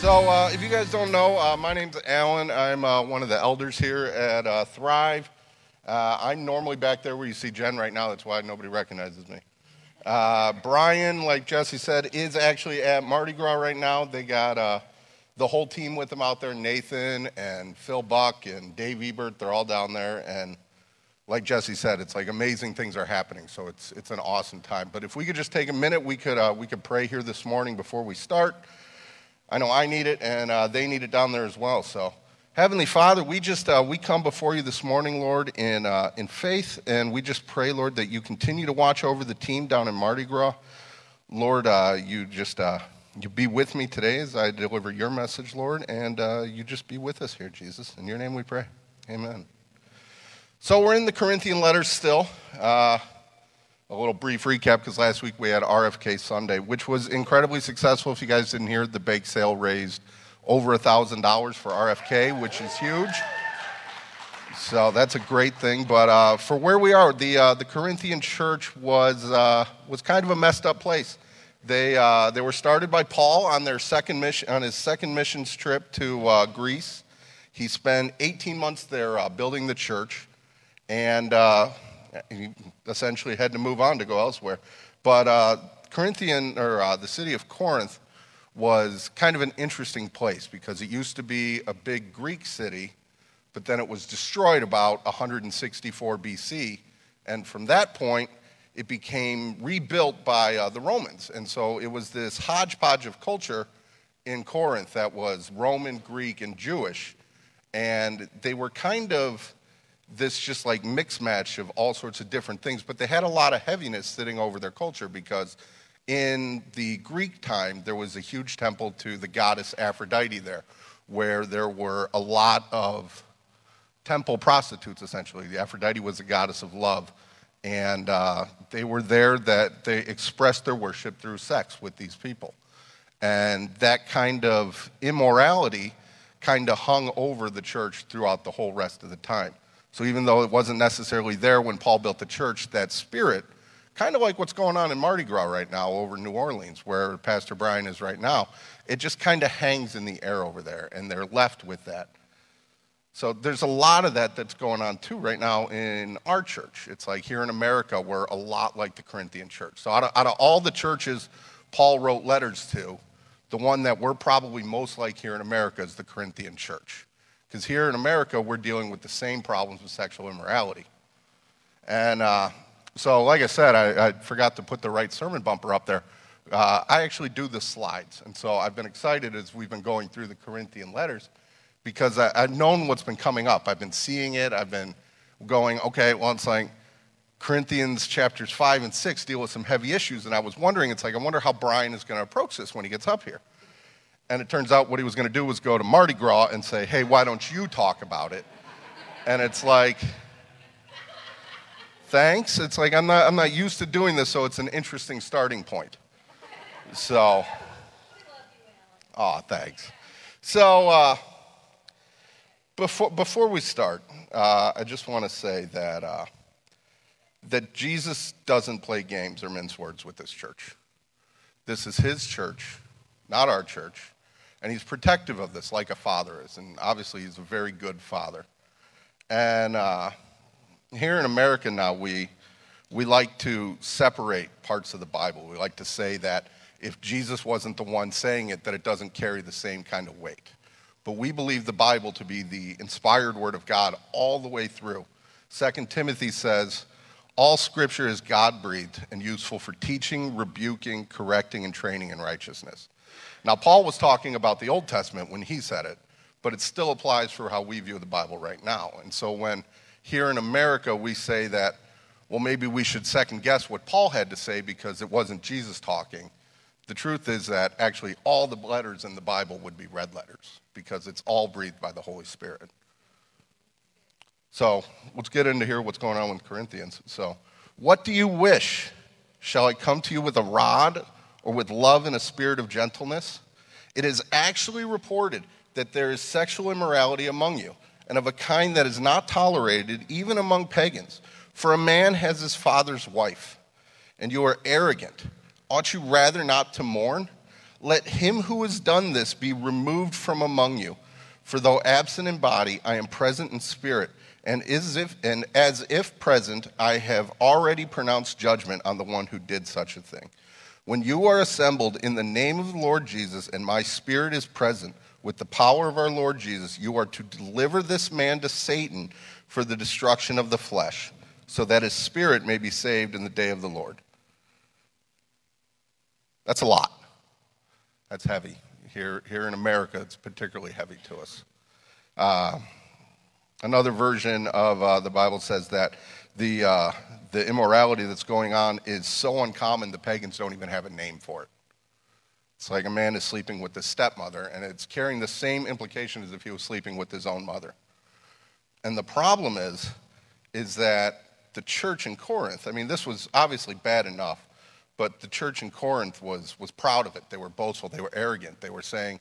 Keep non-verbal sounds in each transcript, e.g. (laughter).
So, uh, if you guys don't know, uh, my name's Alan. I'm uh, one of the elders here at uh, Thrive. Uh, I'm normally back there where you see Jen right now. That's why nobody recognizes me. Uh, Brian, like Jesse said, is actually at Mardi Gras right now. They got the whole team with them out there Nathan and Phil Buck and Dave Ebert. They're all down there. And like Jesse said, it's like amazing things are happening. So, it's, it's an awesome time. But if we could just take a minute, we could, we could pray here this morning before we start. I know I need it, and uh, they need it down there as well. So, Heavenly Father, we just uh, we come before you this morning, Lord, in uh, in faith, and we just pray, Lord, that you continue to watch over the team down in Mardi Gras. Lord, uh, you just uh, you be with me today as I deliver your message, Lord, and uh, you just be with us here, Jesus. In your name we pray. Amen. So we're in the Corinthian letters still a little brief recap because last week we had RFK Sunday, which was incredibly successful. If you guys didn't hear, the bake sale raised over $1,000 for RFK, which is huge. So that's a great thing. But uh, for where we are, the, uh, the Corinthian church was, uh, was kind of a messed up place. They, uh, they were started by Paul on, their second mission, on his second missions trip to uh, Greece. He spent 18 months there uh, building the church. And he essentially had to move on to go elsewhere. But uh, Corinthian, or uh, the city of Corinth, was kind of an interesting place because it used to be a big Greek city, but then it was destroyed about 164 BC. And from that point, it became rebuilt by uh, the Romans. And so it was this hodgepodge of culture in Corinth that was Roman, Greek, and Jewish. And they were kind of this just like mix match of all sorts of different things, but they had a lot of heaviness sitting over their culture because in the Greek time, there was a huge temple to the goddess Aphrodite there, where there were a lot of temple prostitutes, essentially. The Aphrodite was a goddess of love. And uh, they were there that they expressed their worship through sex with these people. And that kind of immorality kind of hung over the church throughout the whole rest of the time. So even though it wasn't necessarily there when Paul built the church, that spirit, kind of like what's going on in Mardi Gras right now over New Orleans, where Pastor Brian is right now, it just kind of hangs in the air over there, and they're left with that. So there's a lot of that that's going on too right now in our church. It's like here in America, we're a lot like the Corinthian church. So out of, out of all the churches Paul wrote letters to, the one that we're probably most like here in America is the Corinthian church. Because here in America, we're dealing with the same problems with sexual immorality. And uh, so, like I said, I, I, forgot to put the right sermon bumper up there. Uh, I actually do the slides. And so I've been excited as we've been going through the Corinthian letters because I, I've known what's been coming up. I've been seeing it. I've been going, okay, well, it's like Corinthians chapters 5 and 6 deal with some heavy issues. And I was wondering, it's like, I wonder how Brian is going to approach this when he gets up here. And it turns out what he was going to do was go to Mardi Gras and say, hey, why don't you talk about it? And it's like, thanks. It's like, I'm not, I'm not used to doing this, so it's an interesting starting point. So, oh, thanks. So, uh, before, before we start, uh, I just want to say that, uh, that Jesus doesn't play games or mince words with this church. This is his church, not our church. And he's protective of this like a father is. And obviously, he's a very good father. And uh, here in America now, we, we like to separate parts of the Bible. We like to say that if Jesus wasn't the one saying it, that it doesn't carry the same kind of weight. But we believe the Bible to be the inspired word of God all the way through. Second Timothy says, all scripture is God breathed and useful for teaching, rebuking, correcting, and training in righteousness. Now, Paul was talking about the Old Testament when he said it, but it still applies for how we view the Bible right now. And so when here in America we say that, well, maybe we should second guess what Paul had to say because it wasn't Jesus talking, The truth is that actually all the letters in the Bible would be red letters because it's all breathed by the Holy Spirit. So let's get into here what's going on with Corinthians. So, what do you wish? Shall I come to you with a rod or with love and a spirit of gentleness? It is actually reported that there is sexual immorality among you, and of a kind that is not tolerated even among pagans. For a man has his father's wife, and you are arrogant. Ought you rather not to mourn? Let him who has done this be removed from among you. For though absent in body, I am present in spirit and, as if, and as if present, I have already pronounced judgment on the one who did such a thing. When you are assembled in the name of the Lord Jesus, and my spirit is present with the power of our Lord Jesus, you are to deliver this man to Satan for the destruction of the flesh, so that his spirit may be saved in the day of the Lord. That's a lot. That's heavy. Here, here in America, it's particularly heavy to us. Uh, Another version of uh, the Bible says that the, uh, the immorality that's going on is so uncommon the pagans don't even have a name for it. It's like a man is sleeping with his stepmother, and it's carrying the same implication as if he was sleeping with his own mother. And the problem is, is that the church in Corinth, I mean, this was obviously bad enough, but the church in Corinth was, was proud of it. They were boastful, they were arrogant, they were saying,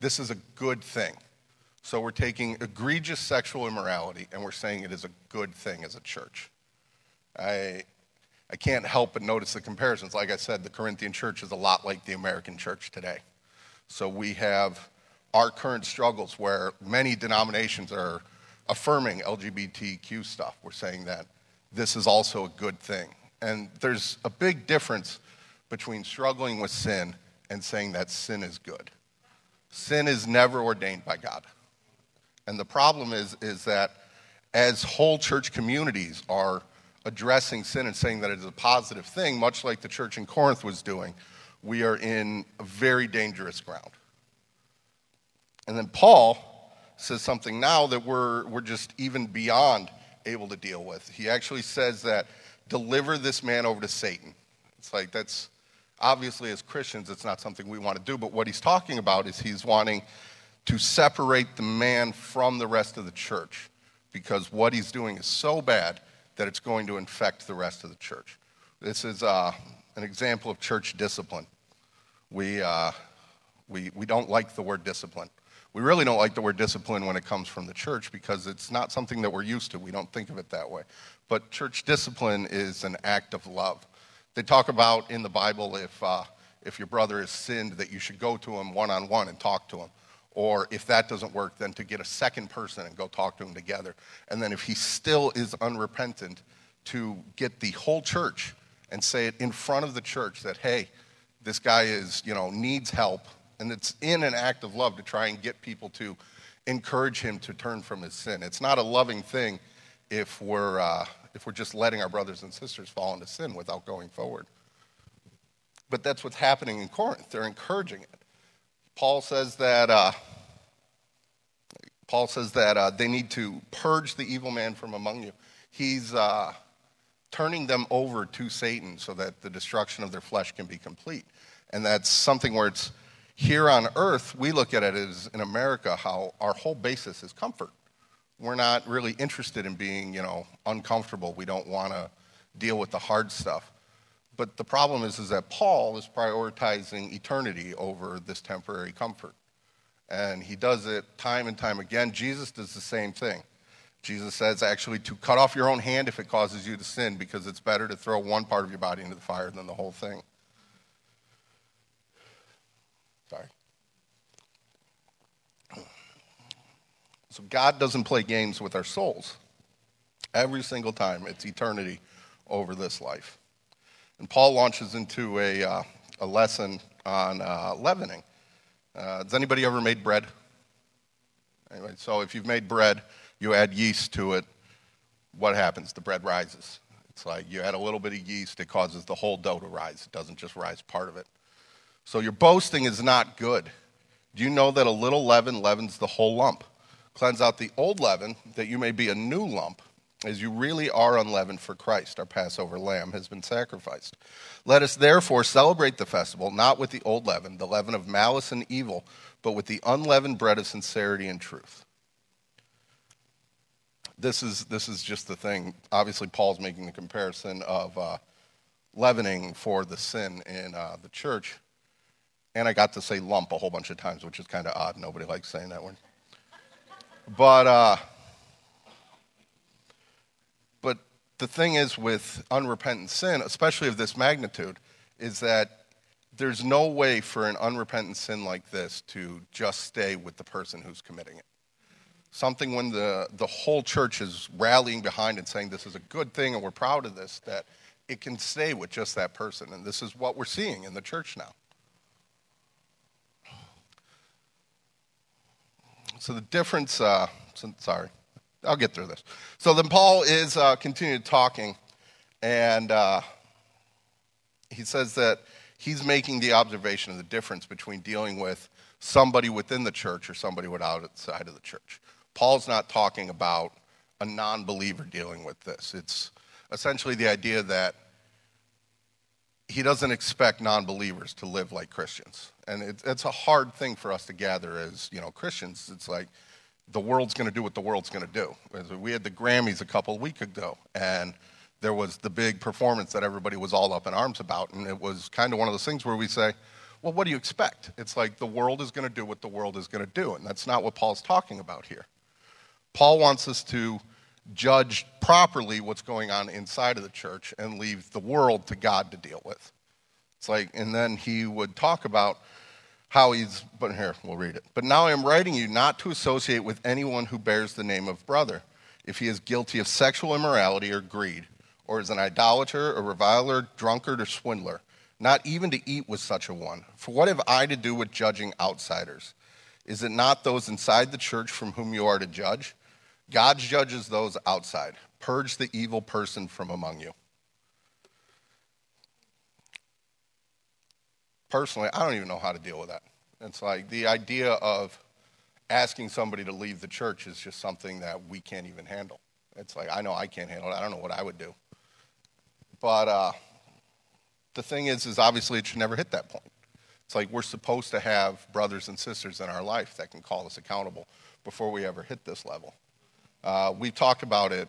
this is a good thing. So we're taking egregious sexual immorality and we're saying it is a good thing as a church. I, I can't help but notice the comparisons. Like I said, the Corinthian church is a lot like the American church today. So we have our current struggles where many denominations are affirming LGBTQ stuff. We're saying that this is also a good thing. And there's a big difference between struggling with sin and saying that sin is good. Sin is never ordained by God. And the problem is, is that as whole church communities are addressing sin and saying that it is a positive thing, much like the church in Corinth was doing, we are in a very dangerous ground. And then Paul says something now that we're, we're just even beyond able to deal with. He actually says that deliver this man over to Satan. It's like that's obviously as Christians, it's not something we want to do, but what he's talking about is he's wanting to separate the man from the rest of the church because what he's doing is so bad that it's going to infect the rest of the church. This is uh, an example of church discipline. We, uh, we, we don't like the word discipline. We really don't like the word discipline when it comes from the church because it's not something that we're used to. We don't think of it that way. But church discipline is an act of love. They talk about in the Bible if, uh, if your brother has sinned, that you should go to him one on one and talk to him. Or if that doesn't work, then to get a second person and go talk to him together. And then if he still is unrepentant, to get the whole church and say it in front of the church that, hey, this guy is, you know, needs help. And it's in an act of love to try and get people to encourage him to turn from his sin. It's not a loving thing if we're, uh, if we're just letting our brothers and sisters fall into sin without going forward. But that's what's happening in Corinth. They're encouraging it. Paul says that, uh, Paul says that uh, they need to purge the evil man from among you. He's uh, turning them over to Satan so that the destruction of their flesh can be complete. And that's something where it's here on earth, we look at it as in America, how our whole basis is comfort. We're not really interested in being, you know, uncomfortable. We don't want to deal with the hard stuff. But the problem is, is that Paul is prioritizing eternity over this temporary comfort. And he does it time and time again. Jesus does the same thing. Jesus says actually to cut off your own hand if it causes you to sin because it's better to throw one part of your body into the fire than the whole thing. Sorry. So God doesn't play games with our souls. Every single time, it's eternity over this life. And Paul launches into a, uh, a lesson on uh, leavening. Uh, has anybody ever made bread? Anyway, so if you've made bread, you add yeast to it, what happens? The bread rises. It's like you add a little bit of yeast, it causes the whole dough to rise. It doesn't just rise part of it. So your boasting is not good. Do you know that a little leaven leavens the whole lump? Cleanse out the old leaven, that you may be a new lump, as you really are unleavened for Christ, our Passover lamb, has been sacrificed. Let us therefore celebrate the festival, not with the old leaven, the leaven of malice and evil, but with the unleavened bread of sincerity and truth. This is, this is just the thing. Obviously, Paul's making the comparison of uh, leavening for the sin in uh, the church. And I got to say lump a whole bunch of times, which is kind of odd. Nobody likes saying that word. But, uh, but the thing is with unrepentant sin, especially of this magnitude, is that there's no way for an unrepentant sin like this to just stay with the person who's committing it. Something when the, the whole church is rallying behind and saying this is a good thing and we're proud of this, that it can stay with just that person. And this is what we're seeing in the church now. So the difference, uh, sorry, I'll get through this. So then Paul is uh, continued talking, and uh, he says that he's making the observation of the difference between dealing with somebody within the church or somebody without outside of the church. Paul's not talking about a non believer dealing with this. It's essentially the idea that he doesn't expect non believers to live like Christians. And it, it's a hard thing for us to gather as you know Christians. It's like the world's going to do what the world's going to do. We had the Grammys a couple weeks ago, and there was the big performance that everybody was all up in arms about. And it was kind of one of those things where we say, well, what do you expect? It's like the world is going to do what the world is going to do. And that's not what Paul's talking about here. Paul wants us to judge properly what's going on inside of the church and leave the world to God to deal with. It's like, and then he would talk about how he's, but here, we'll read it. But now I am writing you not to associate with anyone who bears the name of brother, if he is guilty of sexual immorality or greed or is an idolater, a reviler, drunkard, or swindler, not even to eat with such a one. For what have I to do with judging outsiders? Is it not those inside the church from whom you are to judge? God judges those outside. Purge the evil person from among you. Personally, I don't even know how to deal with that. It's like the idea of asking somebody to leave the church is just something that we can't even handle. It's like, I know I can't handle it. I don't know what I would do. But uh, the thing is, is obviously it should never hit that point. It's like we're supposed to have brothers and sisters in our life that can call us accountable before we ever hit this level. Uh, we've talked about it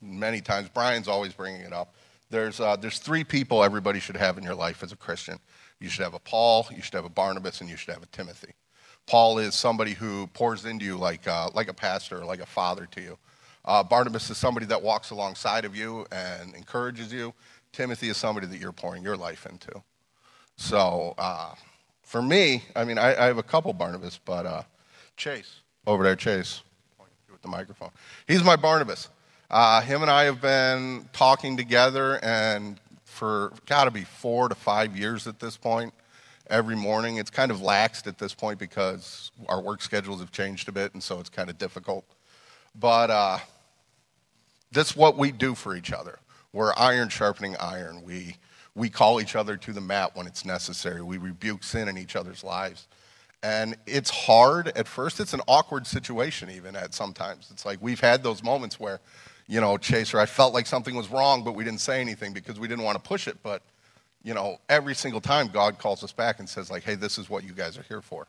many times. Brian's always bringing it up. There's, uh, there's three people everybody should have in your life as a Christian. You should have a Paul, you should have a Barnabas, and you should have a Timothy. Paul is somebody who pours into you like, uh, like a pastor, like a father to you. Uh, Barnabas is somebody that walks alongside of you and encourages you. Timothy is somebody that you're pouring your life into. So uh, for me, I mean, I, I, have a couple Barnabas, but uh, Chase, over there, Chase, with the microphone. He's my Barnabas. Uh, him and I have been talking together, and for got to be four to five years at this point, every morning. It's kind of laxed at this point because our work schedules have changed a bit, and so it's kind of difficult. But uh, that's what we do for each other. We're iron sharpening iron. We, we call each other to the mat when it's necessary. We rebuke sin in each other's lives. And it's hard at first. It's an awkward situation, even at sometimes. It's like we've had those moments where, you know, Chaser, I felt like something was wrong, but we didn't say anything because we didn't want to push it. But, you know, every single time God calls us back and says, like, hey, this is what you guys are here for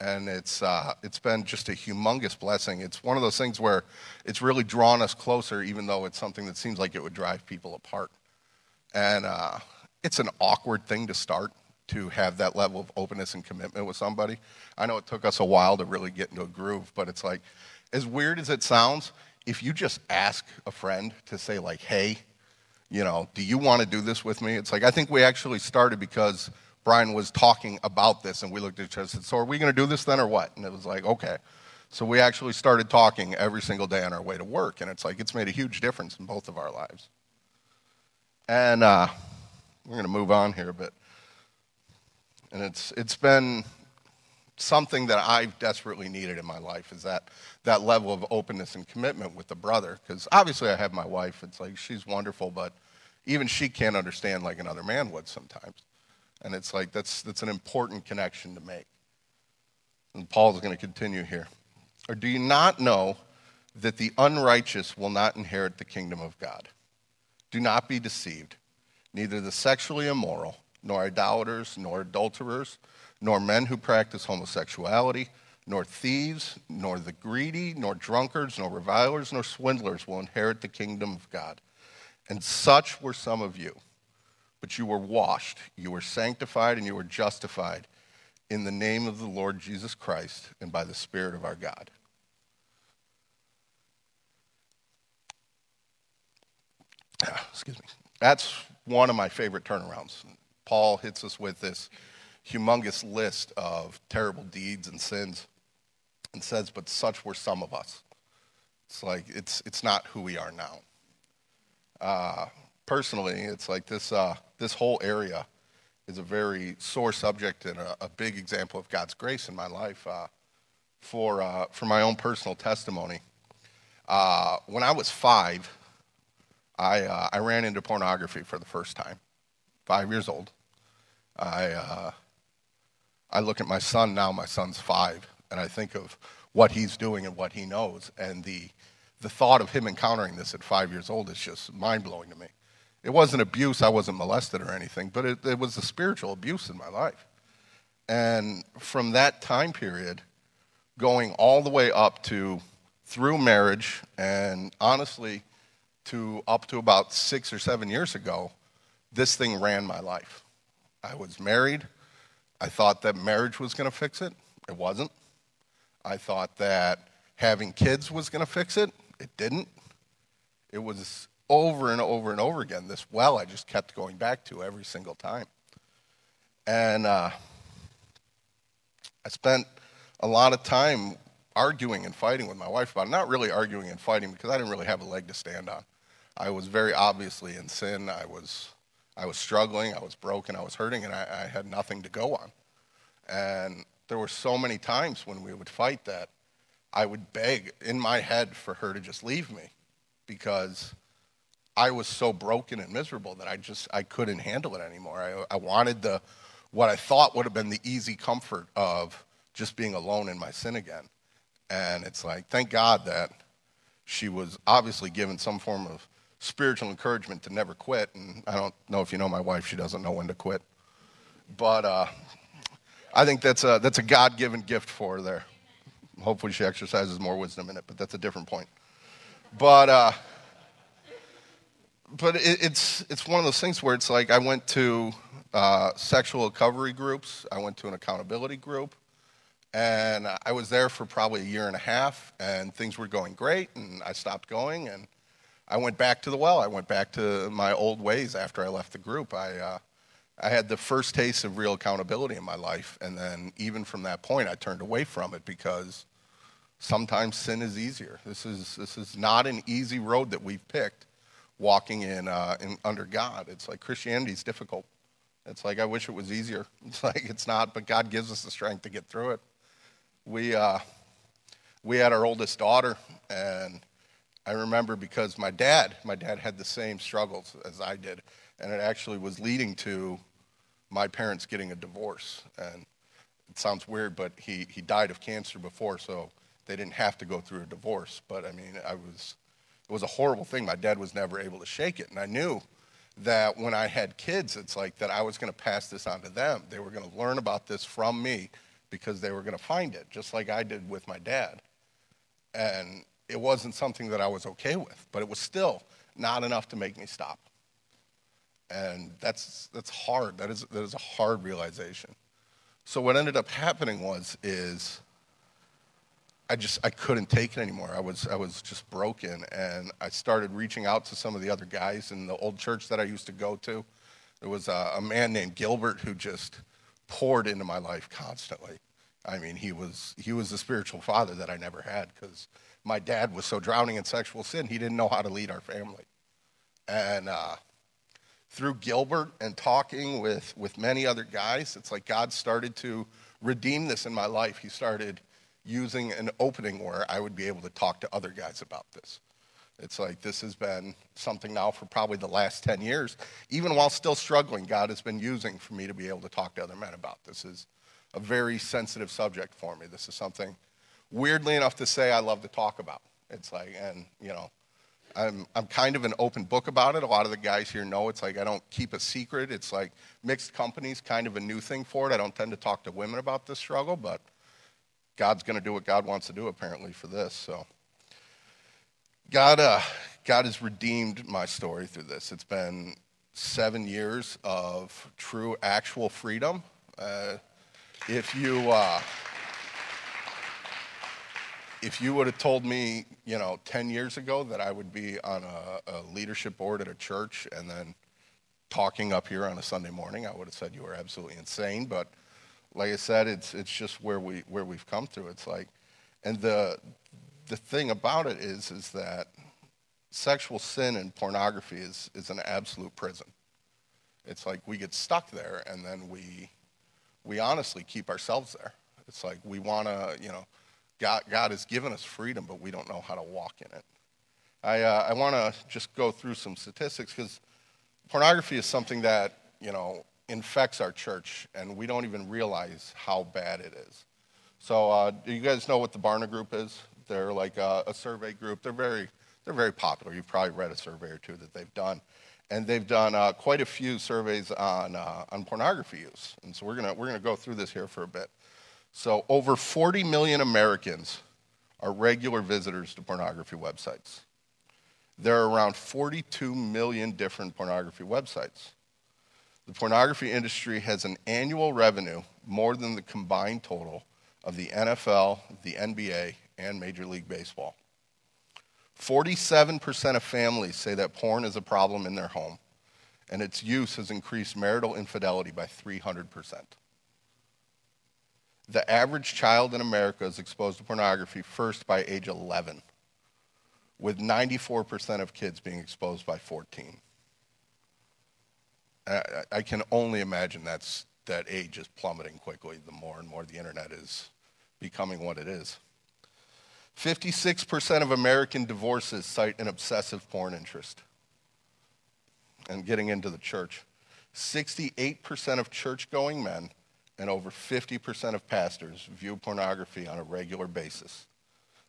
and it's uh, it's been just a humongous blessing. It's one of those things where it's really drawn us closer, even though it's something that seems like it would drive people apart. And uh, it's an awkward thing to start to have that level of openness and commitment with somebody. I know it took us a while to really get into a groove, but it's like, as weird as it sounds, if you just ask a friend to say like, "Hey, you know, do you want to do this with me?" It's like I think we actually started because Brian was talking about this, and we looked at each other and said, So are we going to do this then or what? And it was like, Okay. So we actually started talking every single day on our way to work, and it's like it's made a huge difference in both of our lives. And uh, we're going to move on here a bit. And it's, it's been something that I've desperately needed in my life is that, that level of openness and commitment with the brother. Because obviously I have my wife. It's like she's wonderful, but even she can't understand like another man would sometimes. And it's like that's, that's an important connection to make. And Paul's going to continue here. Or do you not know that the unrighteous will not inherit the kingdom of God. Do not be deceived. Neither the sexually immoral, nor idolaters, nor adulterers, nor men who practice homosexuality, nor thieves, nor the greedy, nor drunkards, nor revilers, nor swindlers will inherit the kingdom of God. And such were some of you. But you were washed, you were sanctified, and you were justified in the name of the Lord Jesus Christ and by the Spirit of our God. Ah, excuse me. That's one of my favorite turnarounds. Paul hits us with this humongous list of terrible deeds and sins and says, But such were some of us. It's like, it's, it's not who we are now. Uh, personally, it's like this, uh, this whole area is a very sore subject and a, a big example of God's grace in my life. Uh, for, uh, for my own personal testimony, uh, when I was five, I, uh, I ran into pornography for the first time, five years old. I, I look at my son now, my son's five, and I think of what he's doing and what he knows. And the, the thought of him encountering this at five years old is just mind blowing to me. It wasn't abuse, I wasn't molested or anything, but it, it was a spiritual abuse in my life. And from that time period, going all the way up to through marriage, and honestly, to up to about six or seven years ago, this thing ran my life. I was married. I thought that marriage was going to fix it. It wasn't. I thought that having kids was going to fix it. It didn't. It was over and over and over again. This well I just kept going back to every single time. And uh, I spent a lot of time arguing and fighting with my wife about it. Not really arguing and fighting because I didn't really have a leg to stand on. I was very obviously in sin. I was, I was struggling. I was broken. I was hurting, and I, I had nothing to go on. And there were so many times when we would fight that I would beg in my head for her to just leave me because I was so broken and miserable that I just I couldn't handle it anymore. I, I wanted the what I thought would have been the easy comfort of just being alone in my sin again. And it's like, thank God that she was obviously given some form of spiritual encouragement to never quit. And I don't know if you know my wife, she doesn't know when to quit. But uh, I think that's a, that's a God given gift for her there. Hopefully, she exercises more wisdom in it, but that's a different point. But, uh, but it, it's, it's one of those things where it's like I went to uh, sexual recovery groups, I went to an accountability group, and I was there for probably a year and a half, and things were going great, and I stopped going, and I went back to the well. I went back to my old ways after I left the group. I, uh, I had the first taste of real accountability in my life, and then even from that point, I turned away from it because sometimes sin is easier. This is, this is not an easy road that we've picked walking in, uh, in under God. It's like Christianity is difficult. It's like I wish it was easier. (laughs) It's like it's not, but God gives us the strength to get through it. We, uh, we had our oldest daughter, and I remember because my dad, my dad had the same struggles as I did, and it actually was leading to my parents getting a divorce. And it sounds weird, but he, he died of cancer before, so they didn't have to go through a divorce. But I mean, I was, it was a horrible thing. My dad was never able to shake it. And I knew that when I had kids, it's like that I was going to pass this on to them. They were going to learn about this from me because they were going to find it, just like I did with my dad. And it wasn't something that I was okay with, but it was still not enough to make me stop. And that's, that's hard. That is, that is a hard realization. So what ended up happening was is I just I couldn't take it anymore. I was I was just broken, and I started reaching out to some of the other guys in the old church that I used to go to. There was a, a man named Gilbert who just poured into my life constantly. I mean, he was he was the spiritual father that I never had because my dad was so drowning in sexual sin, he didn't know how to lead our family. And uh, through Gilbert and talking with, with many other guys, it's like God started to redeem this in my life. He started using an opening where I would be able to talk to other guys about this. It's like this has been something now for probably the last 10 years. Even while still struggling, God has been using for me to be able to talk to other men about. This is a very sensitive subject for me. This is something weirdly enough to say I love to talk about. It's like, and, you know, I'm, I'm kind of an open book about it. A lot of the guys here know it's like I don't keep a secret. It's like mixed companies, kind of a new thing for it. I don't tend to talk to women about this struggle, but God's going to do what God wants to do apparently for this. So God, uh, God has redeemed my story through this. It's been seven years of true, actual freedom. Uh, if you uh, if you would have told me, you know, 10 years ago that I would be on a, a, leadership board at a church and then talking up here on a Sunday morning, I would have said you were absolutely insane. But like I said, it's, it's just where, we, where we've come through. It's like, and the, the thing about it is, is that sexual sin and pornography is, is an absolute prison. It's like we get stuck there and then we, we honestly keep ourselves there. It's like we want to, you know, God, God has given us freedom, but we don't know how to walk in it. I, uh, I want to just go through some statistics because pornography is something that, you know, infects our church, and we don't even realize how bad it is. So, uh, do you guys know what the Barna Group is? They're like a, a survey group. They're very, they're very popular. You've probably read a survey or two that they've done. And they've done uh, quite a few surveys on, uh, on pornography use. And so we're going we're gonna go through this here for a bit. So, over 40 million Americans are regular visitors to pornography websites. There are around 42 million different pornography websites. The pornography industry has an annual revenue more than the combined total of the NFL, the NBA, and Major League Baseball. 47% of families say that porn is a problem in their home, and its use has increased marital infidelity by 300% the average child in America is exposed to pornography first by age 11, with 94% of kids being exposed by 14. I, I can only imagine that's, that age is plummeting quickly the more and more the internet is becoming what it is. 56% of American divorces cite an obsessive porn interest. And getting into the church, 68% of church going men and over 50% of pastors view pornography on a regular basis.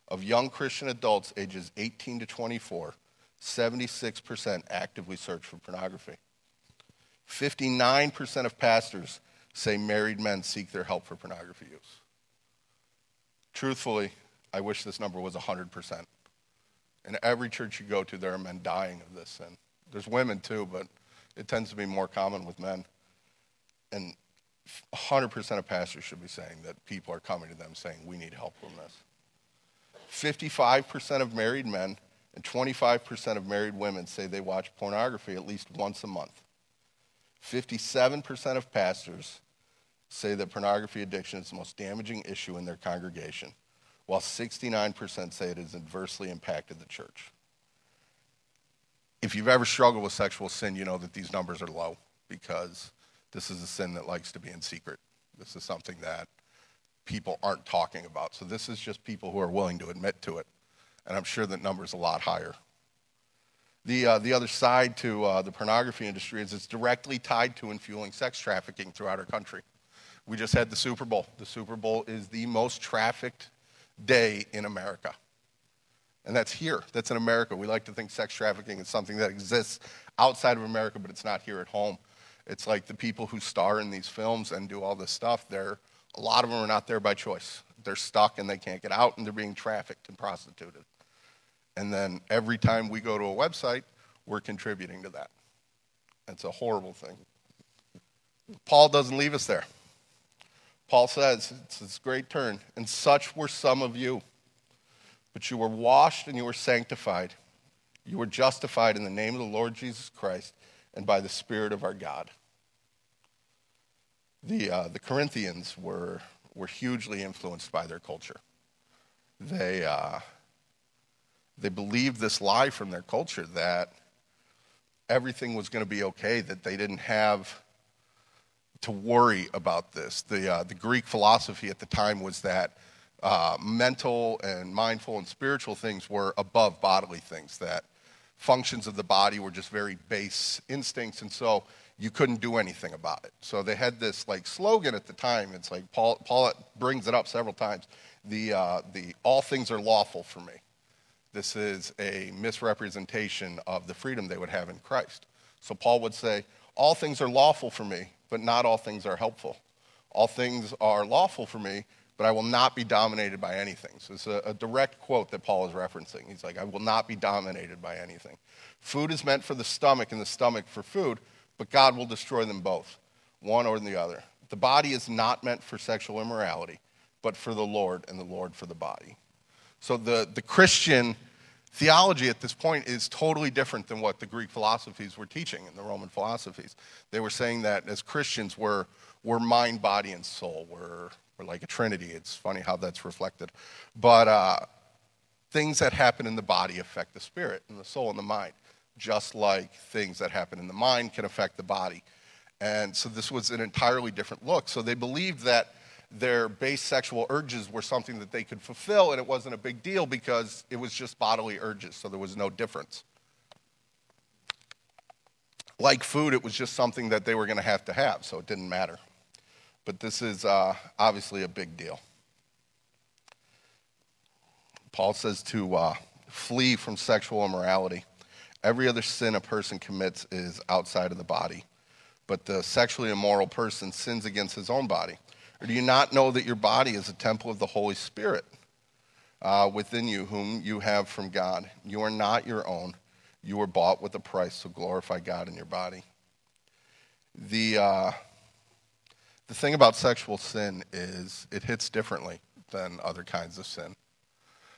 Of young Christian adults ages 18 to 24, 76% actively search for pornography. 59% of pastors say married men seek their help for pornography use. Truthfully, I wish this number was 100%. In every church you go to, there are men dying of this sin. There's women too, but it tends to be more common with men. And 100% of pastors should be saying that people are coming to them saying, we need help from this. 55% of married men and 25% of married women say they watch pornography at least once a month. 57% of pastors say that pornography addiction is the most damaging issue in their congregation, while 69% say it has adversely impacted the church. If you've ever struggled with sexual sin, you know that these numbers are low because this is a sin that likes to be in secret. This is something that people aren't talking about. So this is just people who are willing to admit to it. And I'm sure that number is a lot higher. The, uh, the other side to uh, the pornography industry is it's directly tied to and fueling sex trafficking throughout our country. We just had the Super Bowl. The Super Bowl is the most trafficked day in America. And that's here. That's in America. We like to think sex trafficking is something that exists outside of America, but it's not here at home. It's like the people who star in these films and do all this stuff, they're, a lot of them are not there by choice. They're stuck and they can't get out and they're being trafficked and prostituted. And then every time we go to a website, we're contributing to that. It's a horrible thing. Paul doesn't leave us there. Paul says, it's this great turn, and such were some of you. But you were washed and you were sanctified. You were justified in the name of the Lord Jesus Christ and by the Spirit of our God. The, uh, the Corinthians were, were hugely influenced by their culture. They, uh, they believed this lie from their culture that everything was going to be okay, that they didn't have to worry about this. The, uh, the Greek philosophy at the time was that uh, mental and mindful and spiritual things were above bodily things, that functions of the body were just very base instincts, and so you couldn't do anything about it. So they had this like slogan at the time. It's like Paul, Paul brings it up several times. The, uh, the all things are lawful for me. This is a misrepresentation of the freedom they would have in Christ. So Paul would say, All things are lawful for me, but not all things are helpful. All things are lawful for me, but I will not be dominated by anything. So it's a, a, direct quote that Paul is referencing. He's like, I will not be dominated by anything. Food is meant for the stomach and the stomach for food, but God will destroy them both, one or the other. The body is not meant for sexual immorality, but for the Lord, and the Lord for the body. So the, the Christian theology at this point is totally different than what the Greek philosophies were teaching and the Roman philosophies. They were saying that as Christians, we're, we're mind, body, and soul. We're, we're like a trinity. It's funny how that's reflected. But uh, things that happen in the body affect the spirit and the soul and the mind, just like things that happen in the mind can affect the body. And so this was an entirely different look. So they believed that their base sexual urges were something that they could fulfill, and it wasn't a big deal because it was just bodily urges, so there was no difference. Like food, it was just something that they were going to have to have, so it didn't matter. But this is uh, obviously a big deal. Paul says to uh, flee from sexual immorality. Every other sin a person commits is outside of the body but the sexually immoral person sins against his own body? Or do you not know that your body is a temple of the Holy Spirit uh, within you, whom you have from God? You are not your own. You were bought with a price, so glorify God in your body. The, uh, the thing about sexual sin is it hits differently than other kinds of sin.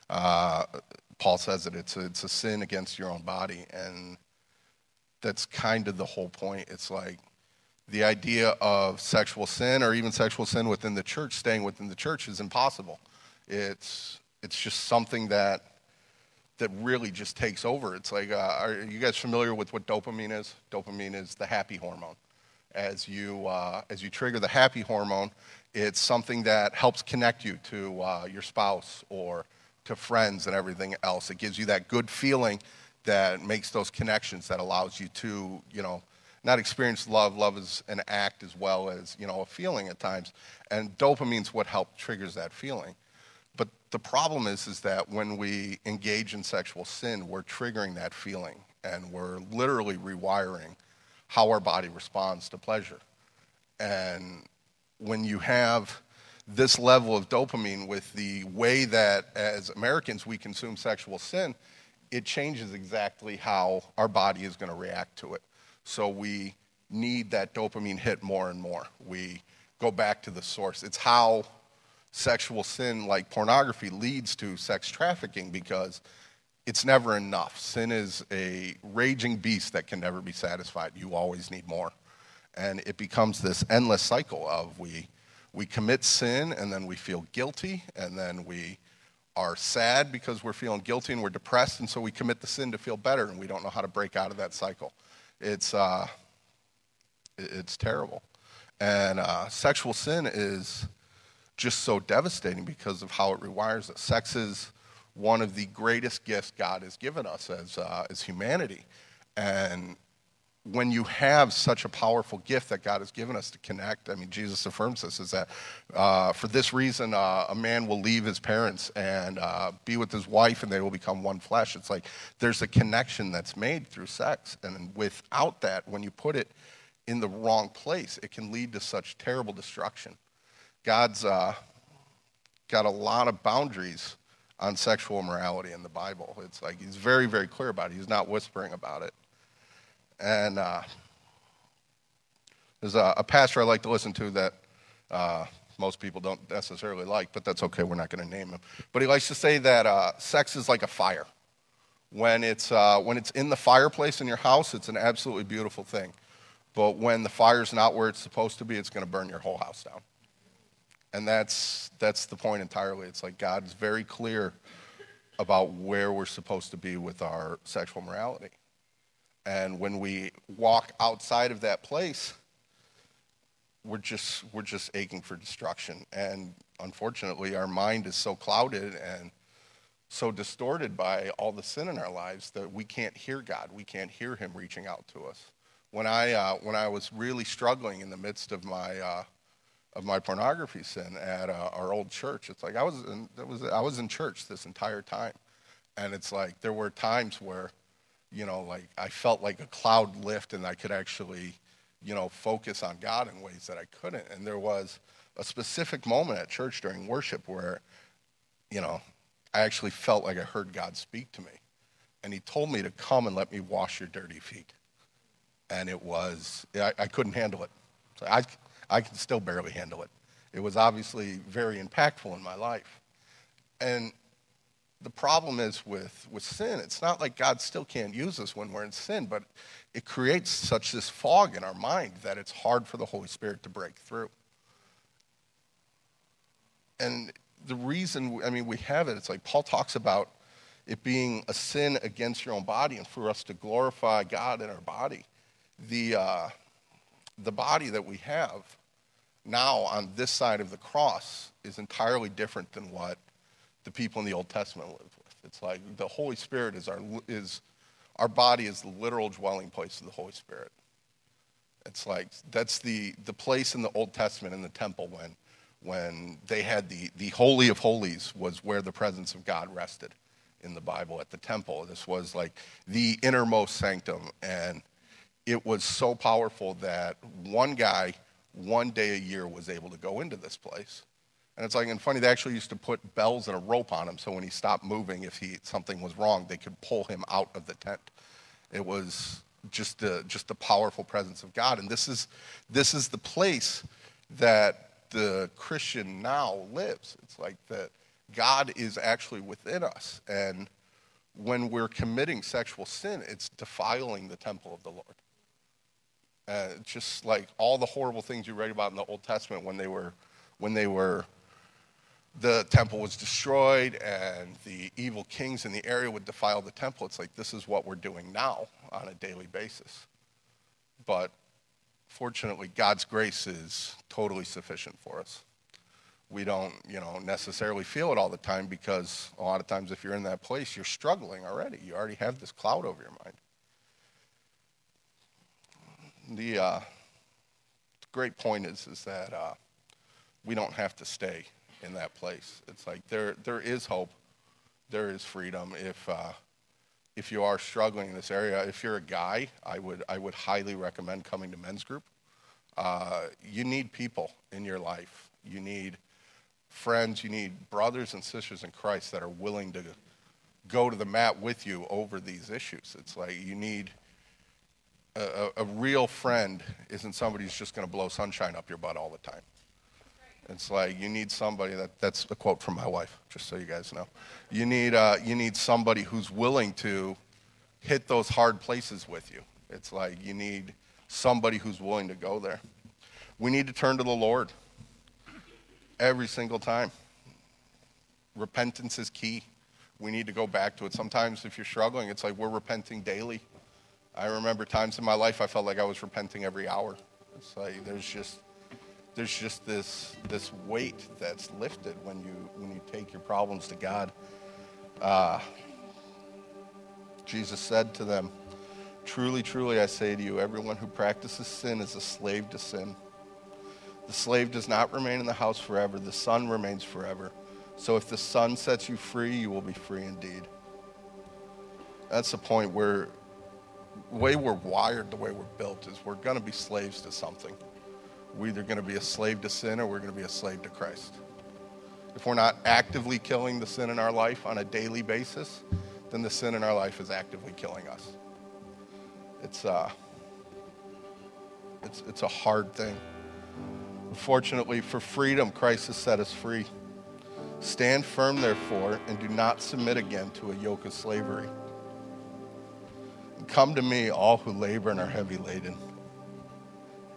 Uh, Paul says that it's a, it's a sin against your own body, and that's kind of the whole point. It's like the idea of sexual sin or even sexual sin within the church, staying within the church, is impossible. It's, it's just something that, that really just takes over. It's like, uh, are you guys familiar with what dopamine is? Dopamine is the happy hormone. As you, uh, as you trigger the happy hormone, it's something that helps connect you to uh, your spouse or to friends and everything else. It gives you that good feeling that makes those connections that allows you to, you know, not experience love. Love is an act as well as, you know, a feeling at times. And dopamine's what helps triggers that feeling. But the problem is, is that when we engage in sexual sin, we're triggering that feeling and we're literally rewiring how our body responds to pleasure. And when you have this level of dopamine with the way that as Americans we consume sexual sin, it changes exactly how our body is going to react to it. So we need that dopamine hit more and more. We go back to the source. It's how sexual sin, like pornography, leads to sex trafficking because it's never enough. Sin is a raging beast that can never be satisfied. You always need more. And it becomes this endless cycle of we, we commit sin and then we feel guilty and then we are sad because we're feeling guilty and we're depressed and so we commit the sin to feel better and we don't know how to break out of that cycle. It's, uh, it's terrible. And uh, sexual sin is just so devastating because of how it rewires us. Sex is one of the greatest gifts God has given us as, uh, as humanity. And when you have such a powerful gift that God has given us to connect, I mean, Jesus affirms this, is that uh, for this reason, uh, a man will leave his parents and uh, be with his wife, and they will become one flesh. It's like there's a connection that's made through sex. And without that, when you put it in the wrong place, it can lead to such terrible destruction. God's uh, got a lot of boundaries on sexual morality in the Bible. It's like he's very, very clear about it. He's not whispering about it. And uh, there's a, a, pastor I like to listen to that uh, most people don't necessarily like, but that's okay. We're not going to name him. But he likes to say that uh, sex is like a fire. When it's, uh, when it's in the fireplace in your house, it's an absolutely beautiful thing. But when the fire's not where it's supposed to be, it's going to burn your whole house down. And that's, that's the point entirely. It's like God's very clear about where we're supposed to be with our sexual morality. And when we walk outside of that place, we're just, we're just aching for destruction. And unfortunately, our mind is so clouded and so distorted by all the sin in our lives that we can't hear God. We can't hear Him reaching out to us. When I, uh, when I was really struggling in the midst of my, uh, of my pornography sin at uh, our old church, it's like I was, in, was, I was in church this entire time. And it's like there were times where, you know, like I felt like a cloud lift and I could actually, you know, focus on God in ways that I couldn't. And there was a specific moment at church during worship where, you know, I actually felt like I heard God speak to me. And he told me to come and let me wash your dirty feet. And it was, I, I couldn't handle it. So I, I can still barely handle it. It was obviously very impactful in my life. And the problem is with, with sin, it's not like God still can't use us when we're in sin, but it creates such this fog in our mind that it's hard for the Holy Spirit to break through. And the reason, I mean, we have it, it's like Paul talks about it being a sin against your own body and for us to glorify God in our body. The, uh, the body that we have now on this side of the cross is entirely different than what the people in the Old Testament lived with. It's like the Holy Spirit is our, is, our body is the literal dwelling place of the Holy Spirit. It's like that's the, the place in the Old Testament in the temple when, when they had the, the Holy of Holies was where the presence of God rested in the Bible at the temple. This was like the innermost sanctum. And it was so powerful that one guy, one day a year, was able to go into this place. And it's like, and funny, they actually used to put bells and a rope on him so when he stopped moving, if he, something was wrong, they could pull him out of the tent. It was just the, just the powerful presence of God. And this is, this is the place that the Christian now lives. It's like that God is actually within us. And when we're committing sexual sin, it's defiling the temple of the Lord. Uh, just like all the horrible things you read about in the Old Testament when they were, when they were the temple was destroyed and the evil kings in the area would defile the temple. It's like this is what we're doing now on a daily basis. But fortunately, God's grace is totally sufficient for us. We don't, you know, necessarily feel it all the time because a lot of times if you're in that place, you're struggling already. You already have this cloud over your mind. The, uh, great point is, is that uh, we don't have to stay in that place. It's like there, there is hope, there is freedom. If, uh, if you are struggling in this area, if you're a guy, I would, I would highly recommend coming to men's group. Uh, you need people in your life. You need friends, you need brothers and sisters in Christ that are willing to go to the mat with you over these issues. It's like you need a, a real friend isn't somebody who's just going to blow sunshine up your butt all the time. It's like you need somebody that that's a quote from my wife, just so you guys know. You need uh, you need somebody who's willing to hit those hard places with you. It's like you need somebody who's willing to go there. We need to turn to the Lord every single time. Repentance is key. We need to go back to it. Sometimes if you're struggling, it's like we're repenting daily. I remember times in my life I felt like I was repenting every hour. It's like there's just there's just this this weight that's lifted when you when you take your problems to God. Uh, Jesus said to them, "Truly, truly, I say to you, everyone who practices sin is a slave to sin. The slave does not remain in the house forever; the son remains forever. So, if the son sets you free, you will be free indeed." That's the point where the way we're wired, the way we're built, is we're going to be slaves to something we're either going to be a slave to sin or we're going to be a slave to Christ. If we're not actively killing the sin in our life on a daily basis, then the sin in our life is actively killing us. It's, uh, it's, it's a hard thing. Fortunately, for freedom, Christ has set us free. Stand firm, therefore, and do not submit again to a yoke of slavery. Come to me, all who labor and are heavy laden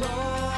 Long.